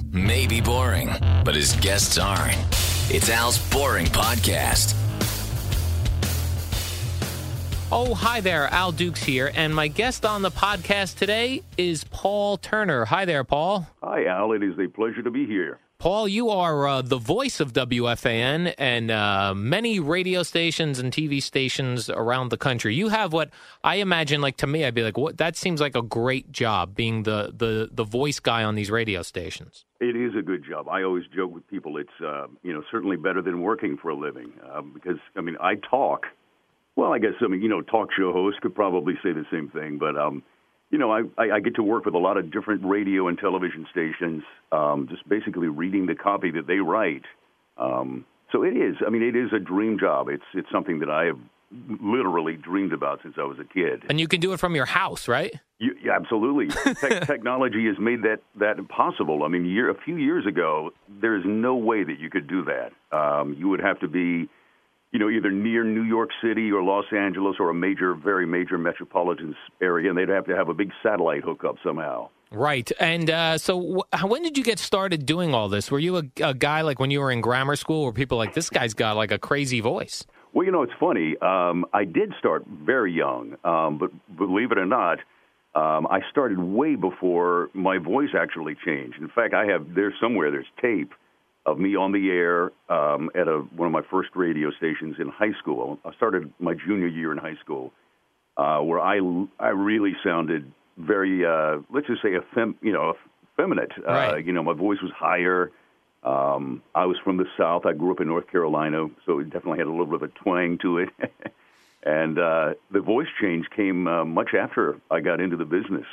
Al may be boring, but his guests aren't. It's Al's Boring Podcast. Oh, hi there. Al Dukes here. And my guest on the podcast today is Paul Turner. Hi there, Paul. Hi, Al. It is a pleasure to be here. Paul, you are uh, the voice of WFAN and uh, many radio stations and TV stations around the country. You have what I imagine, like to me, I'd be like, "What? That seems like a great job, being the the the voice guy on these radio stations." It is a good job. I always joke with people, it's uh, you know certainly better than working for a living um, because I mean I talk. Well, I guess I mean you know talk show hosts could probably say the same thing, but um, you know, I, I, I get to work with a lot of different radio and television stations, um, just basically reading the copy that they write. Um, so it is. I mean, it is a dream job. It's it's something that I have literally dreamed about since I was a kid. And you can do it from your house, right? You, yeah, absolutely. Te- technology has made that that possible. I mean, year, a few years ago, there is no way that you could do that. Um, you would have to be you know, either near New York City or Los Angeles or a major, very major metropolitan area, and they'd have to have a big satellite hookup somehow. Right. And uh, so, wh- when did you get started doing all this? Were you a, a, guy like when you were in grammar school, where people like this guy's got like a crazy voice? Well, you know, it's funny. Um, I did start very young, um, but believe it or not, um, I started way before my voice actually changed. In fact, I have there's somewhere there's tape of me on the air um, at a, one of my first radio stations in high school. I started my junior year in high school, uh, where I I really sounded very uh, let's just say effem- you know effeminate. Uh, right. Uh, you know, my voice was higher. Um, I was from the South. I grew up in North Carolina, so it definitely had a little bit of a twang to it. and uh, the voice change came uh, much after I got into the business.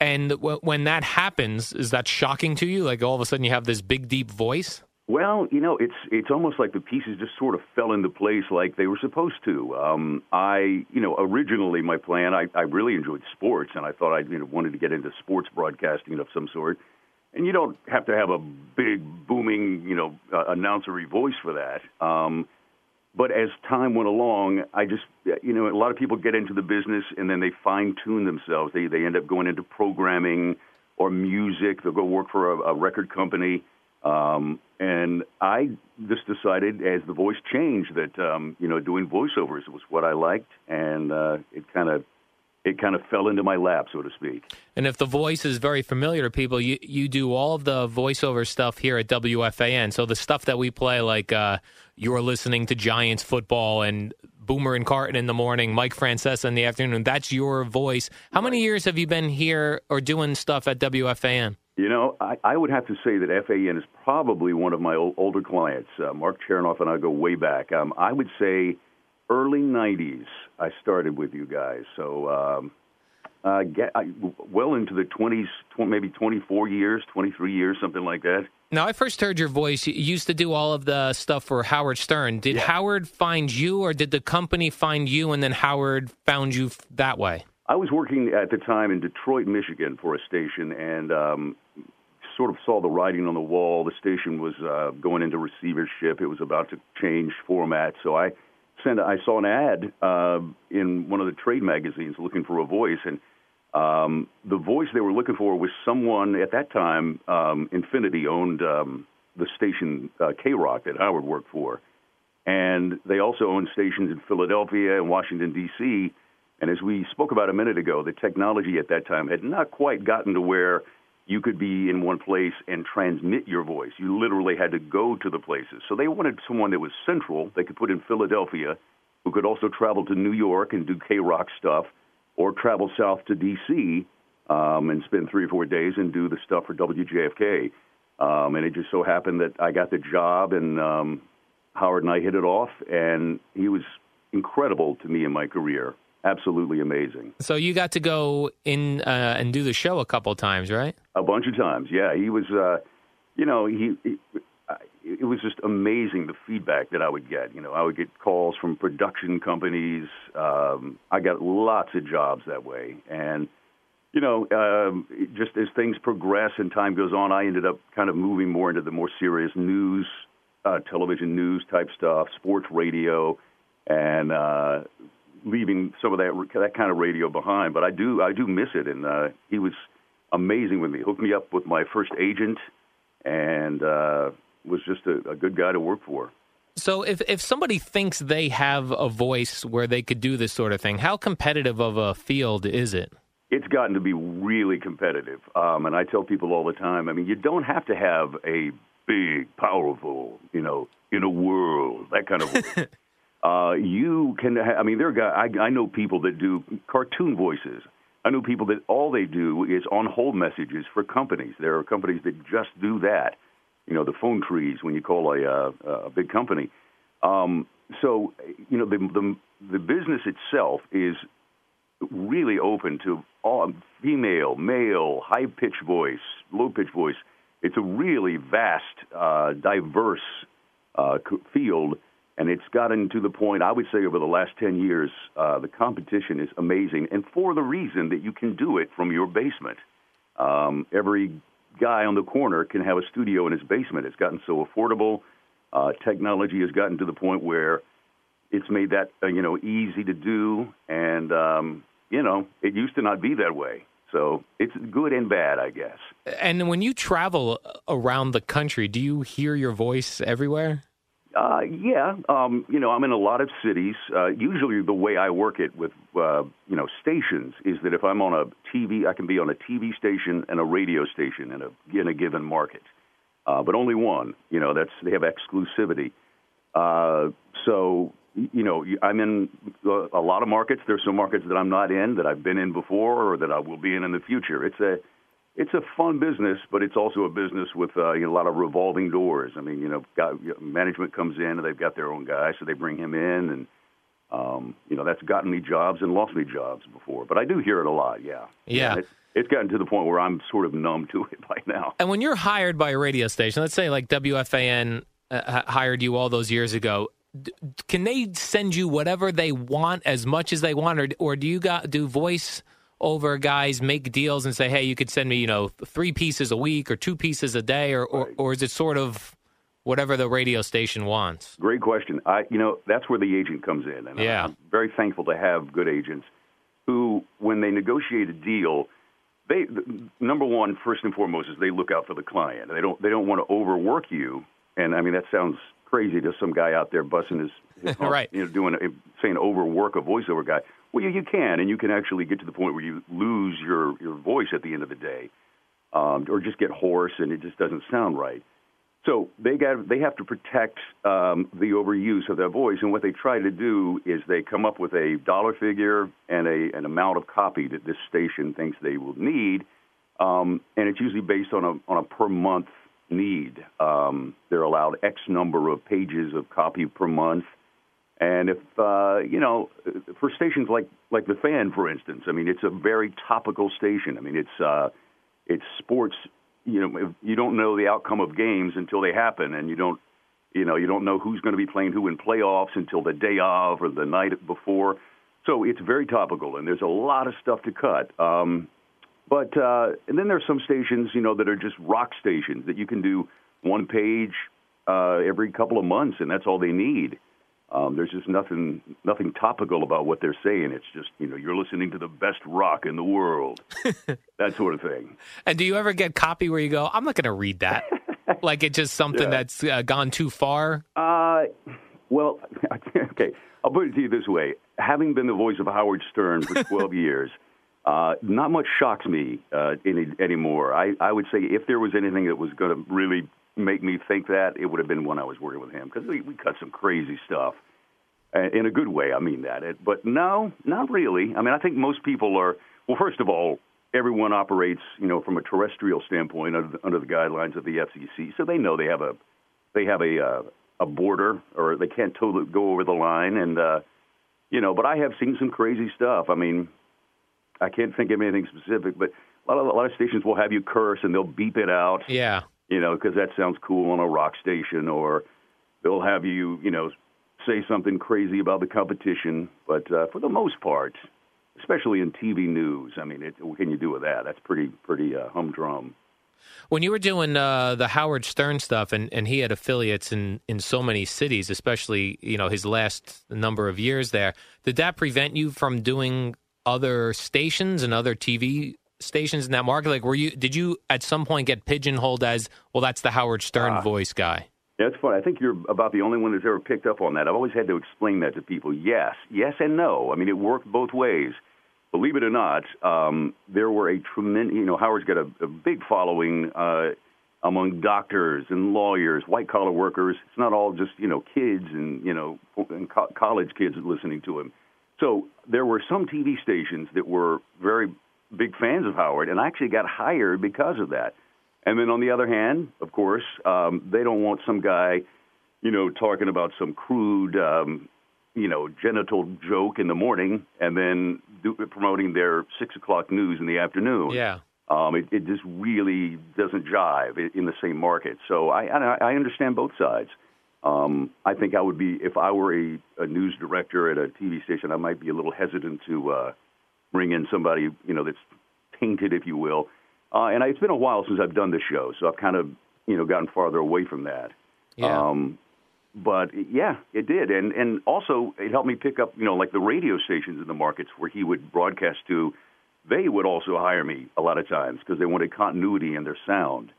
And w- when that happens, is that shocking to you? Like all of a sudden you have this big, deep voice? Well, you know, it's it's almost like the pieces just sort of fell into place like they were supposed to. Um, I, you know, originally my plan, I, I really enjoyed sports, and I thought I you know, wanted to get into sports broadcasting of some sort. And you don't have to have a big, booming, you know, uh, announcery voice for that. Um, but as time went along, I just, you know, a lot of people get into the business and then they fine tune themselves. They they end up going into programming or music. They'll go work for a, a record company. Um, and I just decided, as the voice changed, that um, you know, doing voiceovers was what I liked, and uh, it kind of it kind of fell into my lap, so to speak. And if the voice is very familiar to people, you you do all of the voiceover stuff here at WFAN. So the stuff that we play, like uh, you're listening to Giants football and Boomer and Carton in the morning, Mike Francesa in the afternoon. That's your voice. How many years have you been here or doing stuff at WFAN? You know, I, I would have to say that FAN is probably one of my old, older clients. Uh, Mark Chernoff and I go way back. Um, I would say early 90s I started with you guys. So um, uh, get, I, well into the 20s, tw- maybe 24 years, 23 years, something like that. Now, I first heard your voice. You used to do all of the stuff for Howard Stern. Did Yeah. Howard find you, or did the company find you, and then Howard found you f- that way? I was working at the time in Detroit, Michigan for a station and um, sort of saw the writing on the wall. The station was uh, going into receivership. It was about to change format. So I sent I saw an ad uh, in one of the trade magazines looking for a voice and um, the voice they were looking for was someone at that time um, Infinity owned um, the station uh, K Rock that Howard worked for. And they also owned stations in Philadelphia and Washington, D.C. And as we spoke about a minute ago, the technology at that time had not quite gotten to where you could be in one place and transmit your voice. You literally had to go to the places. So they wanted someone that was central, they could put in Philadelphia, who could also travel to New York and do K Rock stuff, or travel south to D.C. Um, and spend three or four days and do the stuff for WJFK. Um, and it just so happened that I got the job, and um, Howard and I hit it off, and he was incredible to me in my career. Absolutely amazing. So you got to go in uh, and do the show a couple times, right? A bunch of times, yeah. He was, uh, you know, he, he. It was just amazing the feedback that I would get. You know, I would get calls from production companies. Um, I got lots of jobs that way, and you know, um, just as things progress and time goes on, I ended up kind of moving more into the more serious news, uh, television news type stuff, sports radio, and uh, leaving some of that that kind of radio behind. But I do I do miss it, and uh, he was amazing with me. Hooked me up with my first agent and uh, was just a, a good guy to work for. So if if somebody thinks they have a voice where they could do this sort of thing, how competitive of a field is it? It's gotten to be really competitive, um, and I tell people all the time. I mean, you don't have to have a big, powerful, you know, in a world that kind of. uh, you can. Ha- I mean, there are guys. I, I know people that do cartoon voices. I know people that all they do is on hold messages for companies. There are companies that just do that. You know, the phone trees when you call a, uh, a big company. Um, so, you know, the, the the business itself is really open to all female, male, high pitched voice, low pitched voice. It's a really vast, uh, diverse uh, field, and it's gotten to the point. I would say over the last ten years, uh, the competition is amazing, and for the reason that you can do it from your basement. Um, every guy on the corner can have a studio in his basement. It's gotten so affordable. Uh, technology has gotten to the point where it's made that uh, you know easy to do, and um, you know it used to not be that way. So it's good and bad, I guess. And when you travel around the country, do you hear your voice everywhere? Uh, yeah, um, you know, I'm in a lot of cities. Uh, usually, the way I work it with, uh, you know, stations is that if I'm on a TV, I can be on a TV station and a radio station in a in a given market, uh, but only one. You know, that's they have exclusivity. Uh, so, you know, I'm in a lot of markets. There's some markets that I'm not in that I've been in before or that I will be in in the future. It's a it's a fun business, but it's also a business with uh, you know, a lot of revolving doors. I mean, you know, got, management comes in and they've got their own guy, so they bring him in, and um, you know that's gotten me jobs and lost me jobs before. But I do hear it a lot. Yeah, Yeah. It, it's gotten to the point where I'm sort of numb to it by now. And when you're hired by a radio station, let's say like WFAN uh, hired you all those years ago, d- can they send you whatever they want as much as they want, or, or do you got do voice over guys make deals and say, hey, you could send me, you know, three pieces a week or two pieces a day, or or, or is it sort of whatever the radio station wants? Great question. I, you know, that's where the agent comes in, and Yeah. I'm very thankful to have good agents who, when they negotiate a deal, they number one, first and foremost, is they look out for the client. They don't they don't want to overwork you. And I mean, that sounds crazy to some guy out there busting his, his Right. you know, doing saying overwork a voiceover guy. Well, you, you can, and you can actually get to the point where you lose your your voice at the end of the day, um, or just get hoarse and it just doesn't sound right. So they got they have to protect um, the overuse of their voice, and what they try to do is they come up with a dollar figure and a an amount of copy that this station thinks they will need, um, and it's usually based on a on a per month need. Um, they're allowed X number of pages of copy per month, and if uh, you know, for stations like like the Fan, for instance, I mean, it's a very topical station. I mean, it's uh, it's sports. You know, you don't know the outcome of games until they happen, and you don't, you know, you don't know who's going to be playing who in playoffs until the day of or the night before. So it's very topical, and there's a lot of stuff to cut. Um, but uh, and then there's some stations, you know, that are just rock stations that you can do one page uh, every couple of months, and that's all they need. Um, there's just nothing nothing topical about what they're saying. It's just you know you're listening to the best rock in the world, that sort of thing. And do you ever get copy where you go, I'm not going to read that? like it's just something Yeah. that's uh, gone too far? Uh, well, okay. I'll put it to you this way: having been the voice of Howard Stern for 12 years, uh, not much shocks me uh, any, anymore. I, I would say if there was anything that was going to really make me think that, it would have been when I was working with him because we, we cut some crazy stuff. In a good way, I mean that. It, but no, not really. I mean, I think most people are. Well, first of all, everyone operates, you know, from a terrestrial standpoint under the, under the guidelines of the FCC, so they know they have a they have a uh, a border, or they can't totally go over the line. And uh, you know, but I have seen some crazy stuff. I mean, I can't think of anything specific, but a lot of a lot of stations will have you curse and they'll beep it out Yeah. You know, because that sounds cool on a rock station, or they'll have you, you know, say something crazy about the competition. But uh, for the most part, especially in TV news, I mean, it, what can you do with that? That's pretty, pretty uh, humdrum. When you were doing uh, the Howard Stern stuff, and, and he had affiliates in, in so many cities, especially you know his last number of years there, did that prevent you from doing other stations and other TV stations in that market? Like, were you did you at some point get pigeonholed as well? That's the Howard Stern Ah. voice guy. Yeah, it's funny. I think you're about the only one that's ever picked up on that. I've always had to explain that to people. Yes, yes, and no. I mean, it worked both ways. Believe it or not, um, there were a tremendous. You know, Howard's got a, a big following uh, among doctors and lawyers, white collar workers. It's not all just you know kids and you know and co- college kids listening to him. So there were some TV stations that were very big fans of Howard, and I actually got hired because of that. And then on the other hand, of course, um, they don't want some guy, you know, talking about some crude, um, you know, genital joke in the morning and then do, promoting their six o'clock news in the afternoon. Yeah. Um, it, it just really doesn't jive in the same market. So I, I, I understand both sides. Um, I think I would be, if I were a, a news director at a TV station, I might be a little hesitant to uh, bring in somebody, you know, that's tainted, if you will. Uh, and I, it's been a while since I've done the show, so I've kind of, you know, gotten farther away from that. Yeah. Um, but yeah, it did, and and also it helped me pick up, you know, like the radio stations in the markets where he would broadcast to. They would also hire me a lot of times because they wanted continuity in their sound.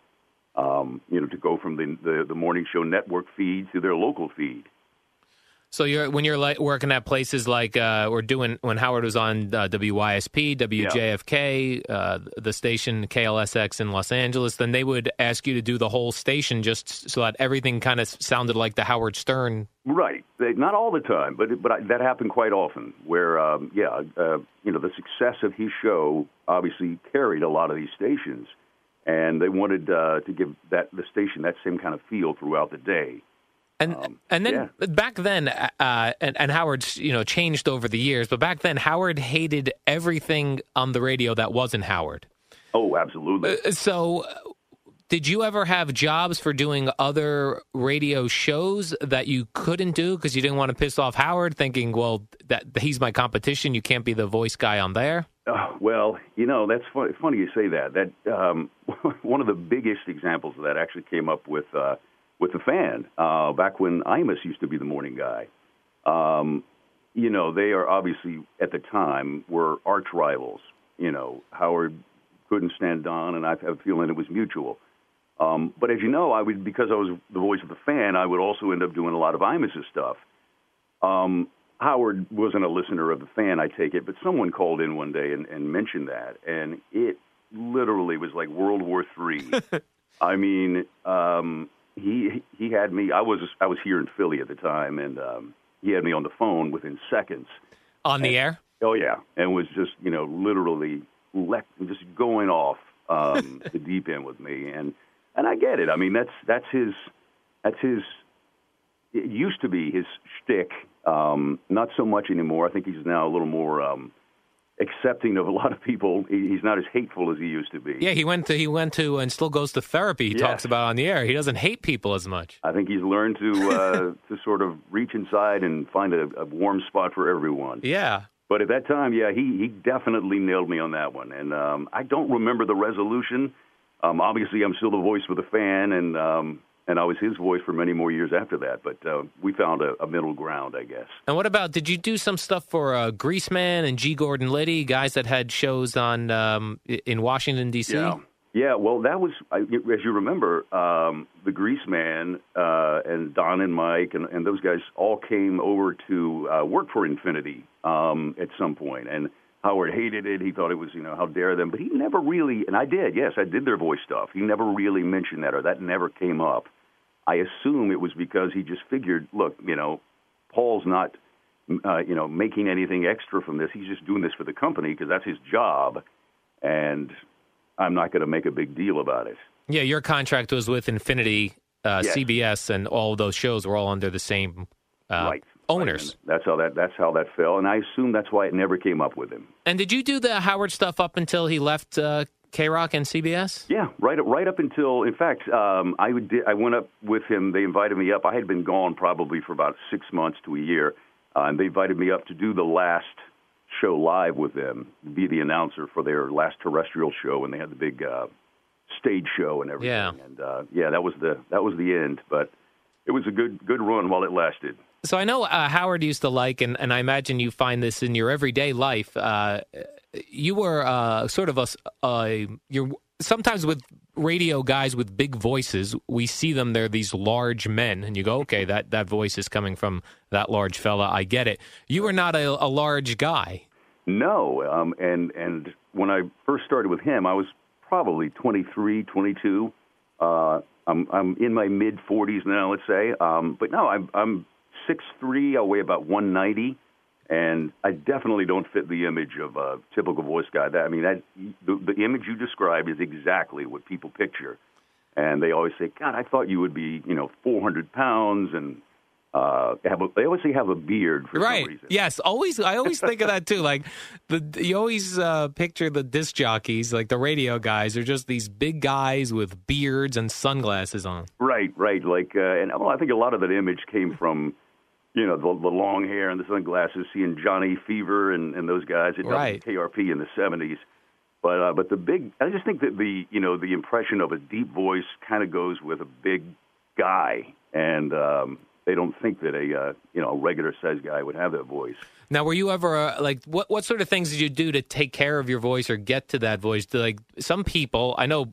Um, you know, to go from the, the the morning show network feed to their local feed. So you're when you're like working at places like uh, we're doing when Howard was on uh, WYSP, WJFK, uh, the station KLSX in Los Angeles, then they would ask you to do the whole station just so that everything kind of sounded like the Howard Stern. Right. They, not all the time, but but I, that happened quite often. Where um, yeah, uh, you know, the success of his show obviously carried a lot of these stations, and they wanted uh, to give that the station that same kind of feel throughout the day. And Um, and then yeah. back then, uh, and, and Howard's you know changed over the years, but back then Howard hated everything on the radio that wasn't Howard. Oh, absolutely. Uh, So, uh, did you ever have jobs for doing other radio shows that you couldn't do because you didn't want to piss off Howard, thinking, well, that he's my competition, you can't be the voice guy on there? Oh, well, you know that's funny, funny you say that. That um, one of the biggest examples of that actually came up with uh, with the fan uh, back when Imus used to be the morning guy. Um, you know, they are obviously at the time were arch rivals. You know, Howard couldn't stand Don, and I have a feeling it was mutual. Um, but as you know, I would because I was the voice of the fan, I would also end up doing a lot of Imus's stuff. Um, Howard wasn't a listener of the fan, I take it, but someone called in one day and, and mentioned that, and it literally was like World War Three. I mean, um, he he had me. I was I was here in Philly at the time, and um, he had me on the phone within seconds. On the air? Oh yeah, and was just you know literally just going off um, the deep end with me, and and I get it. I mean that's that's his that's his. It used to be his shtick. Um, not so much anymore. I think he's now a little more um, accepting of a lot of people. He's not as hateful as he used to be. Yeah, he went to he went to and still goes to therapy. He Yes. talks about on the air. He doesn't hate people as much. I think he's learned to uh, to sort of reach inside and find a, a warm spot for everyone. Yeah. But at that time, yeah, he he definitely nailed me on that one. And um, I don't remember the resolution. Um, obviously, I'm still the voice for the fan, and um, and I was his voice for many more years after that. But uh, we found a, a middle ground, I guess. And what about did you do some stuff for uh, Greaseman and G. Gordon Liddy, guys that had shows on um, in Washington D.C.? Yeah. Yeah, well, that was, as you remember, um, the Greaseman uh, and Don and Mike and, and those guys all came over to uh, work for Infinity um, at some point. And Howard hated it. He thought it was, you know, how dare them. But he never really, and I did, yes, I did their voice stuff. He never really mentioned that, or that never came up. I assume it was because he just figured, look, you know, Paul's not, uh, you know, making anything extra from this. He's just doing this for the company because that's his job. And I'm not going to make a big deal about it. Yeah, your contract was with Infinity, uh, Yes. CBS, and all of those shows were all under the same uh, right. owners. And That's how that that's how that fell, and I assume that's why it never came up with him. And did you do the Howard stuff up until he left uh, K Rock and CBS? Yeah, right up right up until in fact, um, I would I went up with him. They invited me up. I had been gone probably for about six months to a year, uh, and they invited me up to do the last show live with them, be the announcer for their last terrestrial show, when they had the big uh, stage show and everything. Yeah. And uh, yeah, that was the that was the end, but it was a good good run while it lasted. So I know uh, Howard used to like, and, and I imagine you find this in your everyday life. Uh, you were uh, sort of a you're sometimes with radio guys with big voices, we see them. They're these large men, and you go, okay, that that voice is coming from that large fella. I get it. You are not a, a large guy. No, um, and and when I first started with him, I was probably 23, 22. Uh, I'm I'm in my mid 40s now, let's say. Um, but no, I'm I'm six three. I weigh about 190 and I definitely don't fit the image of a typical voice guy. That I mean, that the, the image you describe is exactly what people picture, and they always say, "God, I thought you would be, you know, 400 pounds and." Uh, have a, they always say have a beard for right. some reason. Yes, always. I always think of that too. Like the you always uh, picture the disc jockeys, like the radio guys, are just these big guys with beards and sunglasses on. Right, right. Like, uh, and well, I think a lot of that image came from you know, the, the long hair and the sunglasses, seeing Johnny Fever and, and those guys at right. WKRP in the 70s. But uh, but the big, I just think that the you know the impression of a deep voice kind of goes with a big guy, and um, they don't think that a uh, you know a regular sized guy would have that voice. Now, were you ever uh, like what what sort of things did you do to take care of your voice or get to that voice? Like some people, I know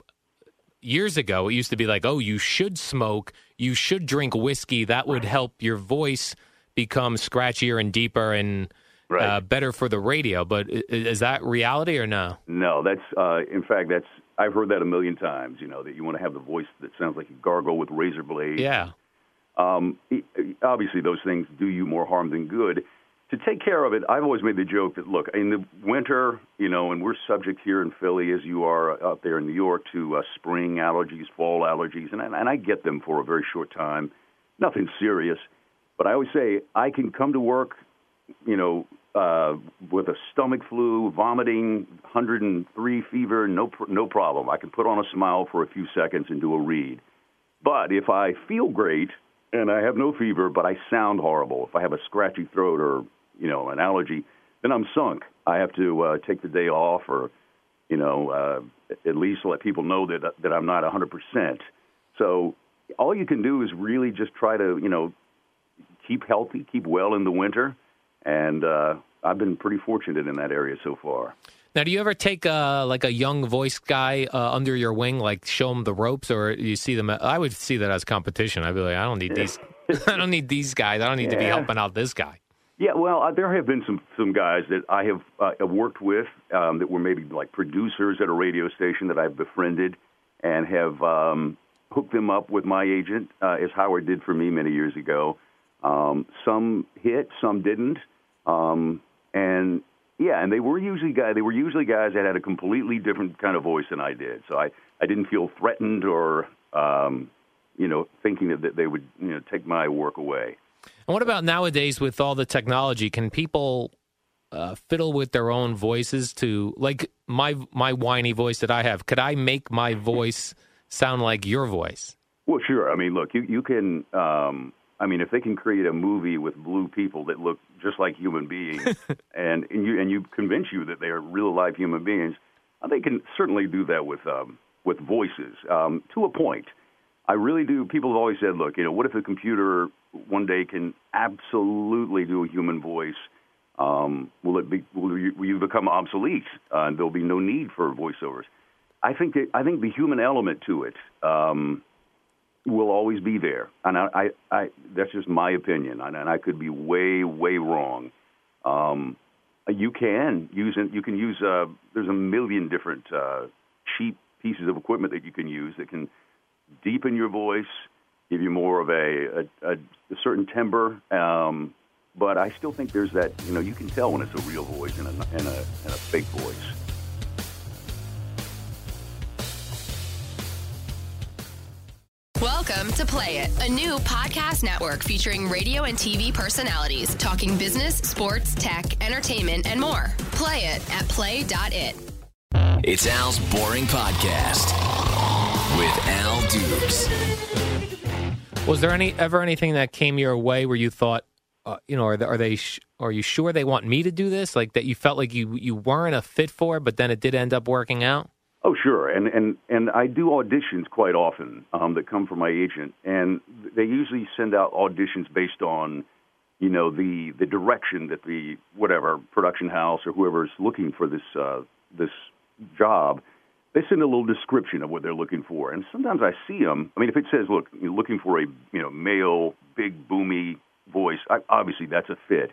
years ago it used to be like, oh, you should smoke, you should drink whiskey, that would help your voice become scratchier and deeper and right. uh, better for the radio. But is that reality or no? No, that's uh, in fact that's I've heard that a million times. You know that you want to have the voice that sounds like a gargle with razor blades. Yeah. Um, obviously, those things do you more harm than good. To take care of it, I've always made the joke that look in the winter, you know, and we're subject here in Philly, as you are out there in New York, to uh, spring allergies, fall allergies, and and I get them for a very short time. Nothing serious. But I always say I can come to work, you know, uh, with a stomach flu, vomiting, 103 fever, no no problem. I can put on a smile for a few seconds and do a read. But if I feel great and I have no fever, but I sound horrible, if I have a scratchy throat or you know an allergy, then I'm sunk. I have to uh, take the day off, or you know, uh, at least let people know that that I'm not 100 percent. So all you can do is really just try to you know keep healthy, keep well in the winter, and uh, I've been pretty fortunate in that area so far. Now, do you ever take uh, like a young voice guy uh, under your wing, like show him the ropes, or you see them? I would see that as competition. I'd be like, I don't need these. I don't need these guys. I don't need yeah. to be helping out this guy. Yeah, well, uh, there have been some some guys that I have uh, worked with um, that were maybe like producers at a radio station that I've befriended and have um, hooked them up with my agent, uh, as Howard did for me many years ago. Um, some hit, some didn't, um, and yeah, and they were usually guys. They were usually guys that had a completely different kind of voice than I did. So I, I didn't feel threatened or, um, you know, thinking that, that they would, you know, take my work away. And what about nowadays with all the technology? Can people uh, fiddle with their own voices to like my my whiny voice that I have? Could I make my voice sound like your voice? Well, sure. I mean, look, you you can. Um, I mean, if they can create a movie with blue people that look just like human beings, and, and you and you convince you that they are real live human beings, uh, they can certainly do that with um, with voices um, to a point. I really do. People have always said, look, you know, what if a computer one day can absolutely do a human voice? Um, will it be? Will you, will you become obsolete? Uh, and there'll be no need for voiceovers. I think that, I think the human element to it. Um, will always be there, and I, I, I that's just my opinion, and, and I could be way, way wrong. Um, you can use you can use. Uh, there's a million different uh, cheap pieces of equipment that you can use that can deepen your voice, give you more of a a, a, a certain timbre. Um, but I still think there's that. You know, you can tell when it's a real voice and a and a, and a fake voice. Welcome to Play It, a new podcast network featuring radio and TV personalities talking business, sports, tech, entertainment, and more. Play it at play.it. It's Al's Boring Podcast with Al Dukes. Was there any ever anything that came your way where you thought, uh, you know, are they, are they sh- are you sure they want me to do this? Like that you felt like you you weren't a fit for, but then it did end up working out? Oh, sure, and and and I do auditions quite often um, that come from my agent, and they usually send out auditions based on you know, the the direction that the whatever production house or whoever is looking for this uh, this job, they send a little description of what they're looking for. And sometimes I see them. I mean, if it says, "Look, you're looking for a you know male, big, boomy voice," I, obviously that's a fit.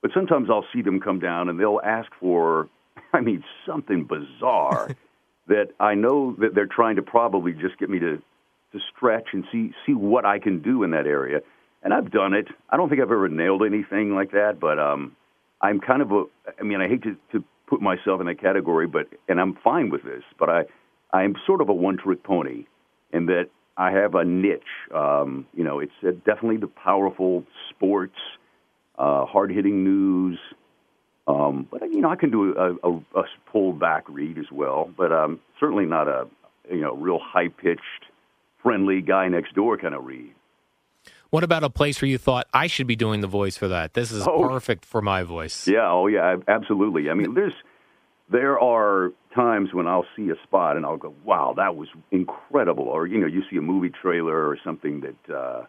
But sometimes I'll see them come down and they'll ask for, I mean, something bizarre that I know that they're trying to probably just get me to to stretch and see see what I can do in that area. And I've done it. I don't think I've ever nailed anything like that, but um, I'm kind of a. I mean, I hate to, to put myself in that category, but and I'm fine with this. But I I'm sort of a one trick pony in that I have a niche. Um, you know, it's definitely the powerful sports, uh, hard hitting news. Um, but you know, I can do a, a, a pulled back read as well. But um, certainly not a you know real high pitched, friendly guy next door kind of read. What about a place where you thought I should be doing the voice for that? This is Oh. perfect for my voice. Yeah, oh yeah, absolutely. I mean, there's there are times when I'll see a spot and I'll go, "Wow, that was incredible!" Or you know, you see a movie trailer or something that uh,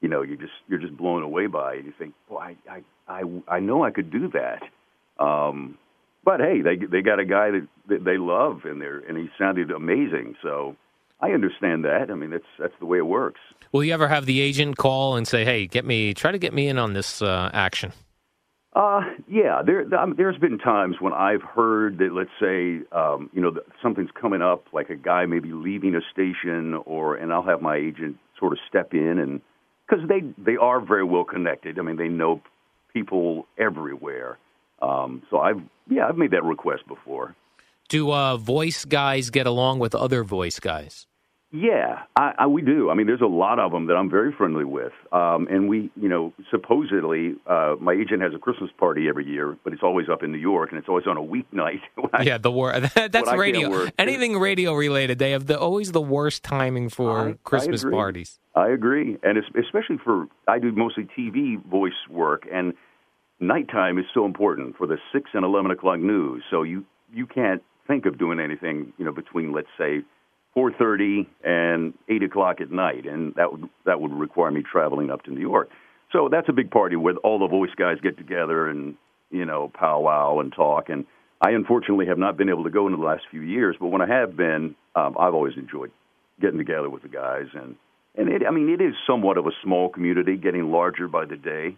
you know you just you're just blown away by, and you think, "Well, I I I, I know I could do that." Um, but hey, they they got a guy that, that they love, and they and he sounded amazing. So I understand that. I mean, that's that's the way it works. Will you ever have the agent call and say, "Hey, get me, try to get me in on this uh, action"? Uh, yeah, there, there's been times when I've heard that, let's say, um, you know, that something's coming up, like a guy maybe leaving a station, or and I'll have my agent sort of step in and because they they are very well connected. I mean, they know people everywhere. Um, so I've yeah, I've made that request before. Do uh, voice guys get along with other voice guys? Yeah, I, I, we do. I mean, there's a lot of them that I'm very friendly with, um, and we, you know, supposedly, uh, my agent has a Christmas party every year, but it's always up in New York, and it's always on a weeknight. I- yeah, the war. That's radio. Anything radio related, they have the always the worst timing for I- Christmas parties. I agree, and especially for I do mostly TV voice work, and nighttime is so important for the six and eleven o'clock news. So you you can't think of doing anything, you know, between let's say four thirty and eight o'clock at night, and that would that would require me traveling up to New York. So that's a big party where all the voice guys get together and you know powwow and talk. And I unfortunately have not been able to go in the last few years, but when I have been, um, I've always enjoyed getting together with the guys and and it, I mean it is somewhat of a small community, getting larger by the day.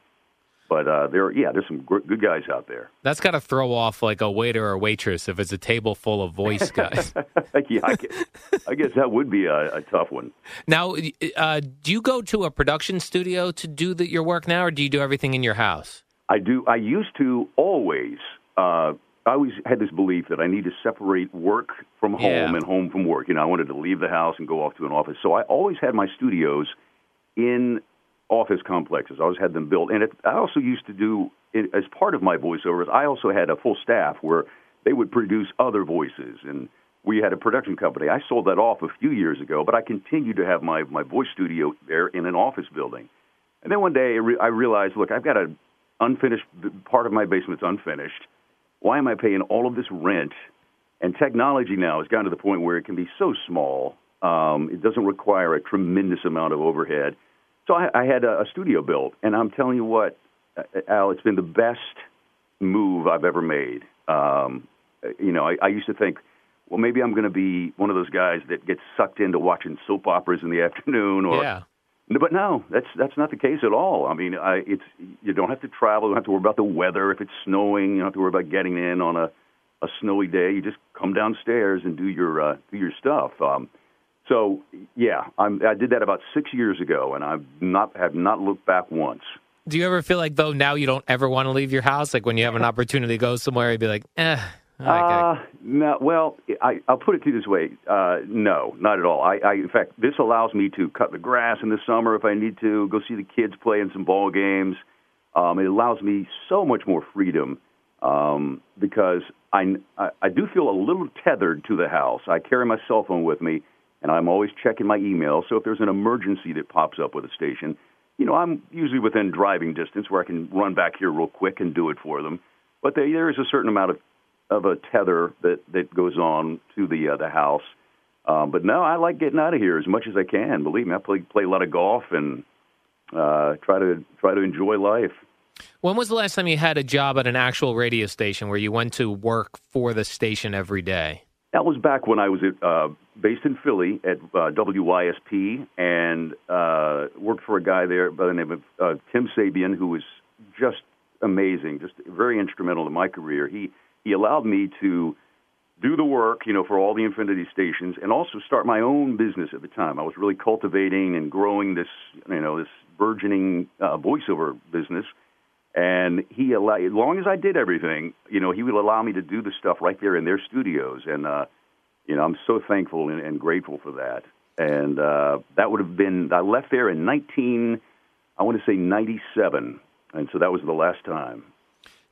But uh, there, yeah, there's some gr- good guys out there. That's got to throw off like a waiter or waitress if it's a table full of voice guys. yeah, I guess, I guess that would be a, a tough one. now, uh, do you go to a production studio to do the, your work now, or do you do everything in your house? I do. I used to always. Uh, I always had this belief that I need to separate work from home Yeah. and home from work. You know, I wanted to leave the house and go off to an office. So I always had my studios in office complexes. I always had them built, and it, I also used to do it, as part of my voiceovers. I also had a full staff where they would produce other voices, and we had a production company. I sold that off a few years ago, but I continued to have my my voice studio there in an office building. And then one day I, realized, look, I've got a unfinished part of my basement's unfinished. Why am I paying all of this rent? And technology now has gotten to the point where it can be so small. Um, it doesn't require a tremendous amount of overhead. So I, I had a, a studio built, and I'm telling you what, uh, Al, it's been the best move I've ever made. Um, you know, I, I used to think, well, maybe I'm going to be one of those guys that gets sucked into watching soap operas in the afternoon, or yeah. But no, that's that's not the case at all. I mean, I, it's you don't have to travel. You don't have to worry about the weather. If it's snowing, you don't have to worry about getting in on a a snowy day. You just come downstairs and do your uh, do your stuff. Um, so yeah, I'm, I did that about six years ago, and I've not have not looked back once. Do you ever feel like though now you don't ever want to leave your house? Like when you have an opportunity to go somewhere, you'd be like, eh. Uh, no, well, I, I'll put it to you this way. Uh, no, not at all. I, I, in fact, this allows me to cut the grass in the summer if I need to, go see the kids play in some ball games. Um, it allows me so much more freedom um, because I, I, I do feel a little tethered to the house. I carry my cell phone with me, and I'm always checking my email. So if there's an emergency that pops up with a station, you know, I'm usually within driving distance where I can run back here real quick and do it for them. But there, there is a certain amount of of a tether that that goes on to the uh, the house. Um, but no, I like getting out of here as much as I can. Believe me, I play play a lot of golf and uh, try to try to enjoy life. When was the last time you had a job at an actual radio station where you went to work for the station every day? That was back when I was at, uh, based in Philly at uh, WYSP and uh, worked for a guy there by the name of uh, Tim Sabean, who was just amazing, just very instrumental in my career. He he allowed me to do the work, you know, for all the Infinity stations, and also start my own business at the time. I was really cultivating and growing this, you know, this burgeoning uh, voiceover business. And he allowed, as long as I did everything, you know, he would allow me to do the stuff right there in their studios. And, uh, you know, I'm so thankful and, and grateful for that. And uh, that would have been, I left there in 19, I want to say 97. And so that was the last time.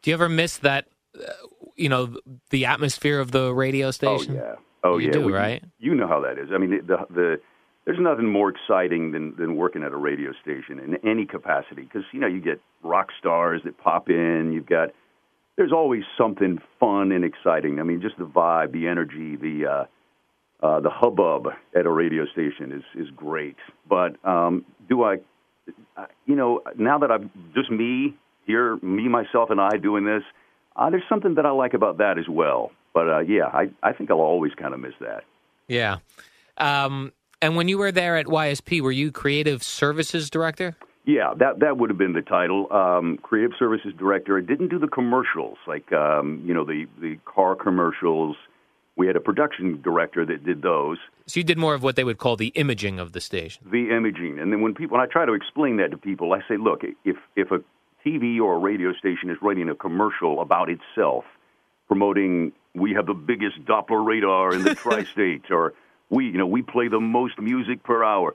Do you ever miss that, uh, you know, the atmosphere of the radio station? Oh, yeah. Oh, You yeah. do, Well, right? You know how that is. I mean, the, the there's nothing more exciting than than working at a radio station in any capacity because you know you get rock stars that pop in. You've got there's always something fun and exciting. I mean, just the vibe, the energy, the uh, uh, the hubbub at a radio station is is great. But um, do I, you know, now that I'm just me here, me myself and I doing this, uh, there's something that I like about that as well. But uh, yeah, I I think I'll always kind of miss that. Yeah. Um, and when you were there at YSP, were you creative services director? Yeah, that that would have been the title. Um, creative services director. I didn't do the commercials, like um, you know the the car commercials. We had a production director that did those, So you did more of what they would call the imaging of the station. the imaging, and then when people, when I try to explain that to people, I say, look, if if a TV or a radio station is writing a commercial about itself, promoting we have the biggest Doppler radar in the tri-state, or we you know we play the most music per hour,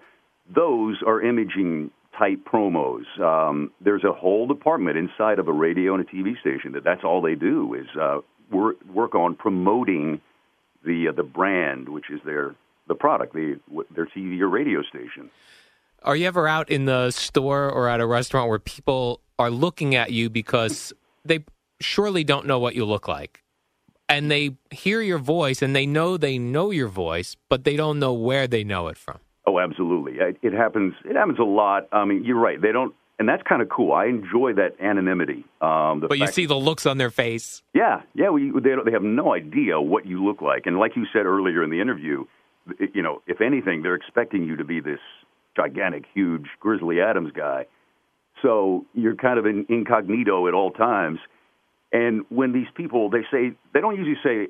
those are imaging type promos. Um, there's a whole department inside of a radio and a TV station that that's all they do is uh, work work on promoting the uh, the brand, which is their the product, the their TV or radio station. Are you ever out in the store or at a restaurant where people are looking at you because they surely don't know what you look like? And they hear your voice and they know they know your voice, but they don't know where they know it from. Oh, absolutely. It, it happens. It happens a lot. I mean, you're right. They don't, and that's kind of cool. I enjoy that anonymity. Um, the But you see the looks on their face. yeah, yeah. We, they don't, they have no idea what you look like, and like you said earlier in the interview, you know, if anything, they're expecting you to be this gigantic, huge Grizzly Adams guy. So you're kind of in incognito at all times. And when these people, they say, they don't usually say,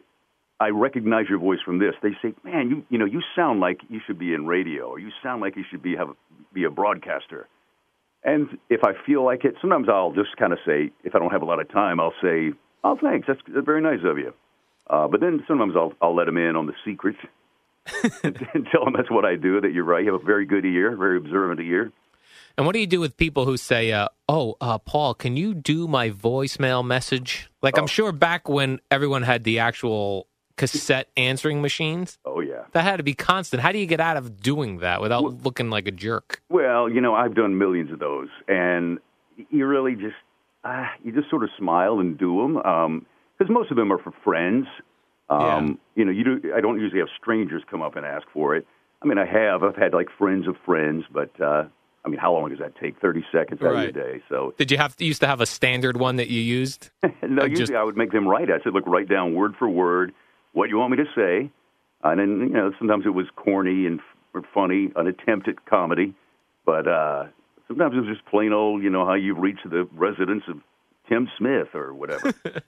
I recognize your voice from this. They say, "Man, you you know, you sound like you should be in radio, or you sound like you should be have be a broadcaster." And if I feel like it, sometimes I'll just kind of say, if I don't have a lot of time, I'll say, "Oh, thanks, that's, that's very nice of you." Uh, but then sometimes I'll I'll let them in on the secret and tell them that's what I do. That you're right, you have a very good ear, very observant ear. And what do you do with people who say, uh, "Oh, uh, Paul, can you do my voicemail message?" Like I'm sure back when everyone had the actual cassette answering machines, Oh yeah. that had to be constant. How do you get out of doing that without looking like a jerk? Well, you know, I've done millions of those, and you really just uh, you just sort of smile and do them because most of them are for friends. Um, You know, you do. I don't usually have strangers come up and ask for it. I mean, I have. I've had like friends of friends, but uh, I mean, how long does that take? Thirty seconds out Right. of your day. So Did you have to, used to have a standard one that you used? no, I usually just- I would make them write. I said, look, write down word for word what you want me to say, and then you know sometimes it was corny and f- funny, an attempt at comedy, but uh, sometimes it was just plain old, you know, how you reach the residence of Tim Smith or whatever.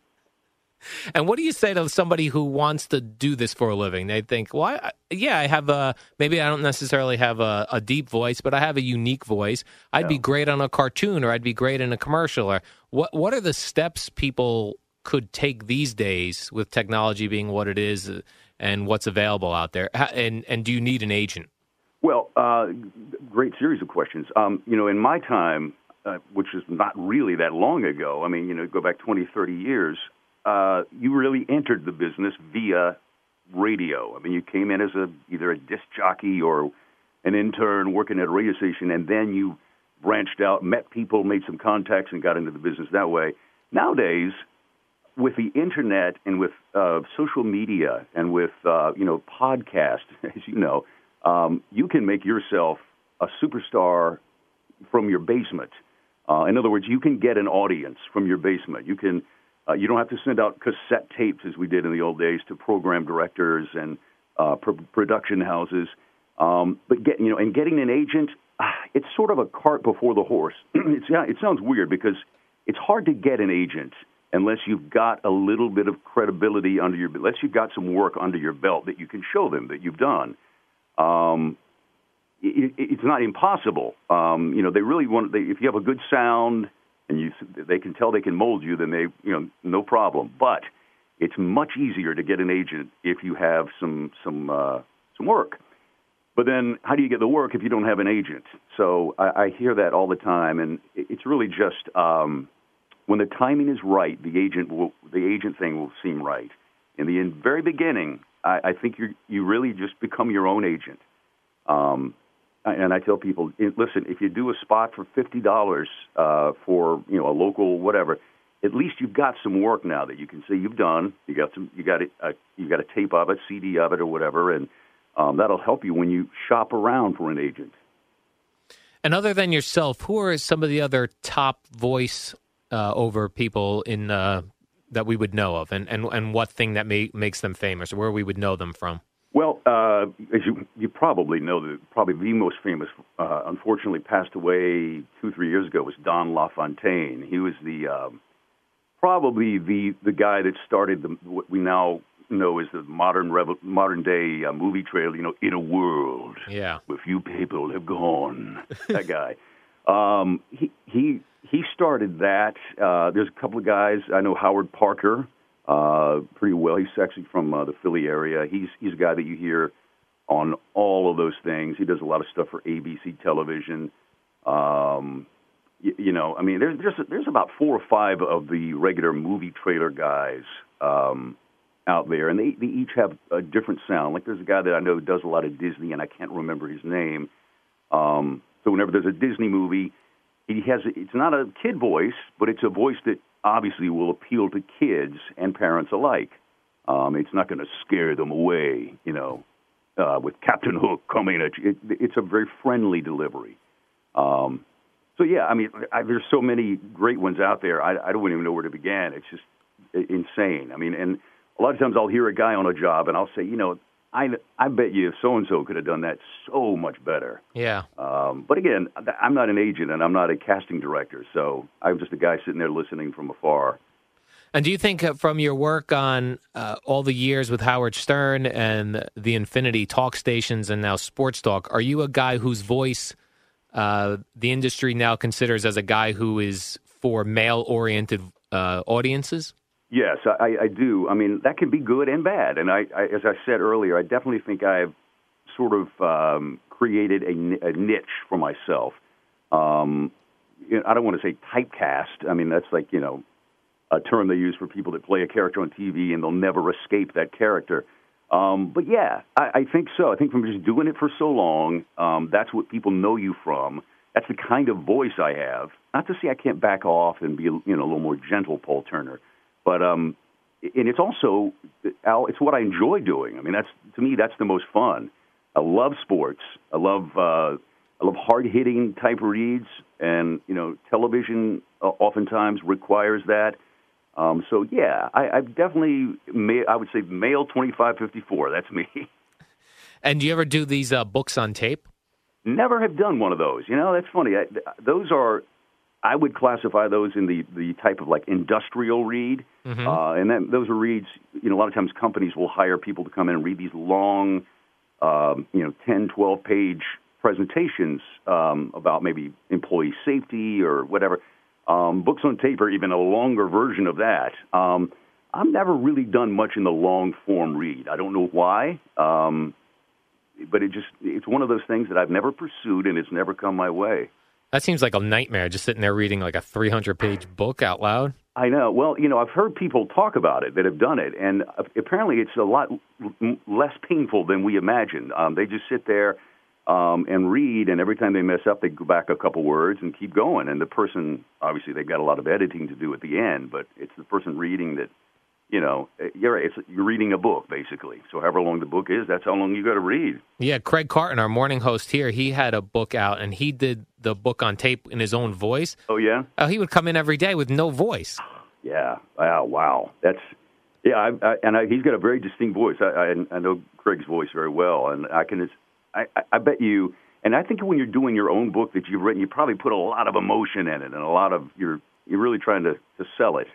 And what do you say to somebody who wants to do this for a living? They think, well, I, yeah, I have a maybe I don't necessarily have a, a deep voice, but I have a unique voice. I'd be great on a cartoon, or I'd be great in a commercial. Or what? What are the steps people could take these days with technology being what it is uh, and what's available out there? And and do you need an agent? Well, uh, great series of questions. Um, you know, in my time, uh, which is not really that long ago, I mean, you know, go back 20, 30 years, uh, you really entered the business via radio. I mean, you came in as a either a disc jockey or an intern working at a radio station, and then you branched out, met people, made some contacts, and got into the business that way. Nowadays, with the internet and with uh, social media and with uh, you know podcast, as you know, um, you can make yourself a superstar from your basement. Uh, in other words, you can get an audience from your basement. You can uh, you don't have to send out cassette tapes as we did in the old days to program directors and uh, pr- production houses. Um, but get you know, and getting an agent, uh, it's sort of a cart before the horse. it's, yeah, it sounds weird because it's hard to get an agent unless you've got a little bit of credibility under your, unless you've got some work under your belt that you can show them that you've done. Um, it, it's not impossible. Um, you know, they really want. They, if you have a good sound and you, they can tell they can mold you, then they, you know, no problem. But it's much easier to get an agent if you have some some uh, some work. But then, how do you get the work if you don't have an agent? So I, I hear that all the time, and it's really just um, when the timing is right, the agent will the agent thing will seem right. In the in very beginning, I, I think you you really just become your own agent. Um, and I tell people, listen, if you do a spot for fifty dollars uh, for you know a local whatever, at least you've got some work now that you can say you've done. You got some, you got a, a you got a tape of it, CD of it, or whatever, and um, that'll help you when you shop around for an agent. And other than yourself, who are some of the other top voice uh, over people in uh, that we would know of, and and and what thing that may, makes them famous, or where we would know them from? Well, uh, as you you probably know, that probably the most famous, uh, unfortunately, passed away two three years ago was Don LaFontaine. He was the um, probably the the guy that started the what we now know as the modern revo- modern day uh, movie trailer. You know, in a world yeah. where few people have gone. that guy. Um, he he he started that. Uh, there's a couple of guys I know. Howard Parker uh, pretty well. He's actually from uh, the Philly area. He's he's a guy that you hear on all of those things. He does a lot of stuff for ABC television. Um, you, you know, I mean, there's there's there's about four or five of the regular movie trailer guys um, out there, and they they each have a different sound. Like there's a guy that I know does a lot of Disney, and I can't remember his name. Um, so whenever there's a Disney movie, he has it's not a kid voice, but it's a voice that obviously will appeal to kids and parents alike. Um, it's not going to scare them away, you know, uh, with Captain Hook coming at you. It, it's a very friendly delivery. Um, so yeah, I mean, I, there's so many great ones out there. I, I don't even know where to begin. It's just insane. I mean, and a lot of times I'll hear a guy on a job and I'll say, you know, I, I bet you if so and so could have done that so much better. Yeah. Um, but again, I'm not an agent and I'm not a casting director, so I'm just a guy sitting there listening from afar. And do you think uh, from your work on uh, all the years with Howard Stern and the Infinity talk stations and now Sports Talk, are you a guy whose voice uh, the industry now considers as a guy who is for male oriented uh, audiences? Yes, I, I do. I mean, that can be good and bad. And I, I as I said earlier, I definitely think I've sort of um, created a, a niche for myself. Um, you know, I don't want to say typecast. I mean, that's like you know a term they use for people that play a character on TV and they'll never escape that character. Um, but yeah, I, I think so. I think from just doing it for so long, um, that's what people know you from. That's the kind of voice I have. Not to say I can't back off and be you know a little more gentle, Paul Turner but um, and it's also Al, it's what I enjoy doing. I mean, that's to me that's the most fun. I love sports. I love uh, I love hard hitting type reads, and you know, television uh, oftentimes requires that. Um, so yeah, I, I've definitely I would say male twenty five fifty four. That's me. And do you ever do these uh, books on tape? Never have done one of those. You know, that's funny. I, those are I would classify those in the, the type of like industrial read, mm-hmm. uh, and then those are reads. You know, a lot of times companies will hire people to come in and read these long, um, you know, 10, 12 page presentations um, about maybe employee safety or whatever. Um, books on tape are even a longer version of that. Um, I've never really done much in the long form read. I don't know why, um, but it just it's one of those things that I've never pursued and it's never come my way. That seems like a nightmare, just sitting there reading like a 300 page book out loud. I know. Well, you know, I've heard people talk about it that have done it, and apparently it's a lot less painful than we imagine. Um, they just sit there um, and read, and every time they mess up, they go back a couple words and keep going. And the person, obviously, they've got a lot of editing to do at the end, but it's the person reading that you know, uh, you're right, it's you're reading a book basically. So however long the book is, that's how long you got to read. Yeah, Craig Carton, our morning host here, he had a book out and he did the book on tape in his own voice. Oh yeah, Oh, he would come in every day with no voice. yeah. Wow, wow. That's yeah, I, I, and I, he's got a very distinct voice. I, I I know Craig's voice very well, and I can. I- I bet you. And I think when you're doing your own book that you've written, you probably put a lot of emotion in it, and a lot of you're you're really trying to to sell it.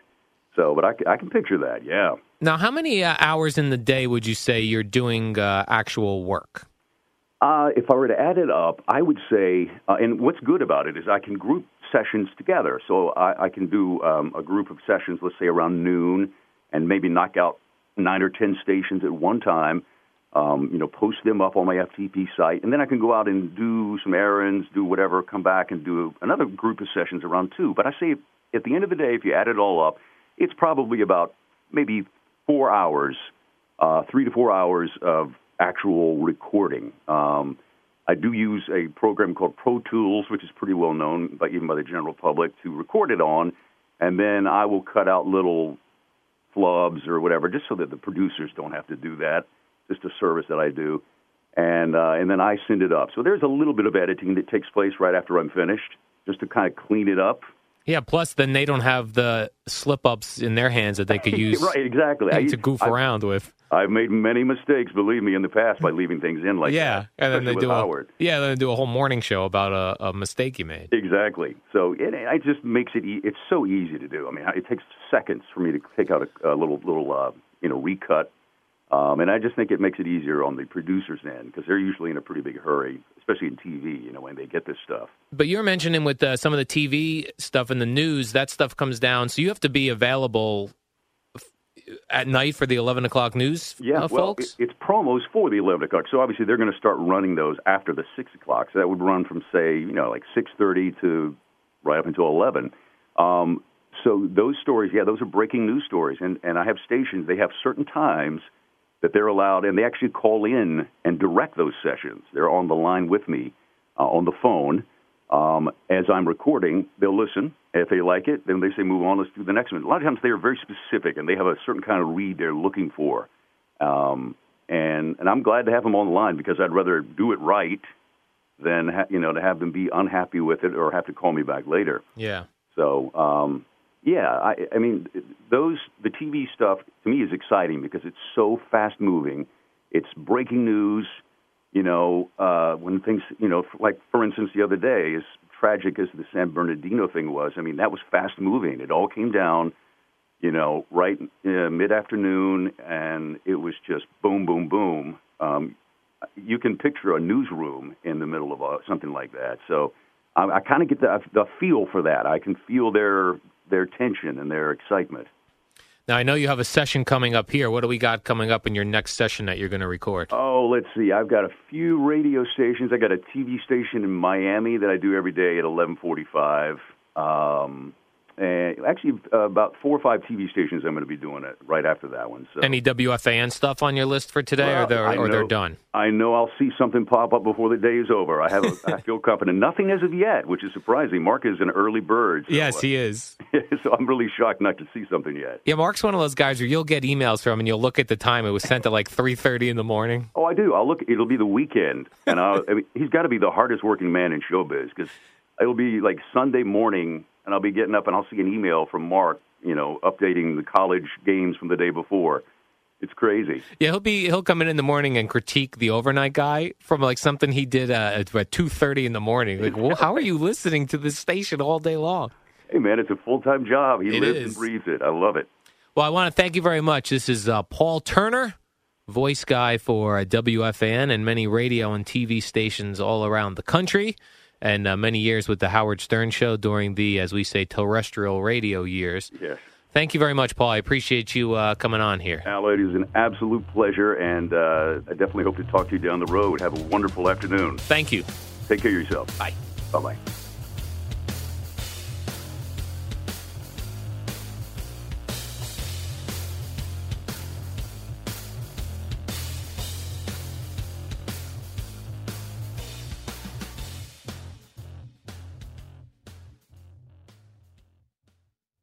So, but I can picture that. Yeah. Now, how many uh, hours in the day would you say you're doing uh, actual work? Uh, if I were to add it up, I would say, uh, and what's good about it is I can group sessions together. So I, I can do um, a group of sessions, let's say around noon, and maybe knock out nine or ten stations at one time. Um, you know, post them up on my FTP site, and then I can go out and do some errands, do whatever, come back and do another group of sessions around two. But I say, at the end of the day, if you add it all up, it's probably about maybe four hours, uh, three to four hours of actual recording. Um, I do use a program called Pro Tools, which is pretty well known by even by the general public to record it on, and then I will cut out little flubs or whatever, just so that the producers don't have to do that. Just a service that I do, and uh, and then I send it up. So there's a little bit of editing that takes place right after I'm finished, just to kind of clean it up. Yeah, plus then they don't have the slip ups in their hands that they could use right, exactly. I, to goof I, around with. I've made many mistakes, believe me, in the past by leaving things in like yeah, that. and then they do with a Howard. yeah, then they do a whole morning show about a, a mistake you made. Exactly. So it, it just makes it. E- it's so easy to do. I mean, it takes seconds for me to take out a, a little little uh, you know recut, um, and I just think it makes it easier on the producers' end because they're usually in a pretty big hurry, especially in TV. You know, when they get this stuff. But you're mentioning with uh, some of the TV stuff in the news, that stuff comes down, so you have to be available f- at night for the eleven o'clock news, Yeah, uh, well, folks. it's promos for the eleven o'clock. So obviously they're going to start running those after the six o'clock. So that would run from say you know like six thirty to right up until eleven. Um, so those stories, yeah, those are breaking news stories, and and I have stations. They have certain times that they're allowed, and they actually call in and direct those sessions. They're on the line with me uh, on the phone. Um, as I'm recording, they'll listen. If they like it, then they say, move on, let's do the next one. A lot of times they are very specific and they have a certain kind of read they're looking for. Um, and, and I'm glad to have them on the line because I'd rather do it right than, ha- you know, to have them be unhappy with it or have to call me back later. yeah. So, um, yeah, I, I mean, those the TV stuff to me is exciting because it's so fast moving. It's breaking news. You know, uh, when things, you know, like for instance, the other day, as tragic as the San Bernardino thing was, I mean, that was fast moving. It all came down, you know, right uh, mid afternoon, and it was just boom, boom, boom. Um, you can picture a newsroom in the middle of a, something like that. So I, I kind of get the, the feel for that. I can feel their their tension and their excitement. Now I know you have a session coming up here. What do we got coming up in your next session that you're going to record? Oh, let's see. I've got a few radio stations. I got a TV station in Miami that I do every day at 11:45. Um, and actually, uh, about four or five TV stations I'm going to be doing it right after that one. So Any WFAN stuff on your list for today, Well, or they're I or they're done? I know I'll see something pop up before the day is over. I have, a, I feel confident. Nothing as of yet, which is surprising. Mark is an early bird. So, Yes, he is. uh, so I'm really shocked not to see something yet. Yeah, Mark's one of those guys where you'll get emails from and you'll look at the time. It was sent at like three thirty in the morning. Oh, I do. I'll look. It'll be the weekend, and I'll, I mean, he's got to be the hardest working man in showbiz because it'll be like Sunday morning, and I'll be getting up and I'll see an email from Mark, you know, updating the college games from the day before. It's crazy. Yeah, he'll be he'll come in in the morning and critique the overnight guy from like something he did uh, at, two thirty in the morning. Like, well, how are you listening to this station all day long? Hey, man, it's a full time job. He It lives is. and breathes it. I love it. Well, I want to thank you very much. This is uh, Paul Turner, voice guy for uh, WFAN and many radio and TV stations all around the country, and uh, many years with the Howard Stern Show during the, as we say, terrestrial radio years. Yes. Thank you very much, Paul. I appreciate you uh, coming on here. Al, it is an absolute pleasure, and uh, I definitely hope to talk to you down the road. Have a wonderful afternoon. Thank you. Take care of yourself. Bye. Bye bye.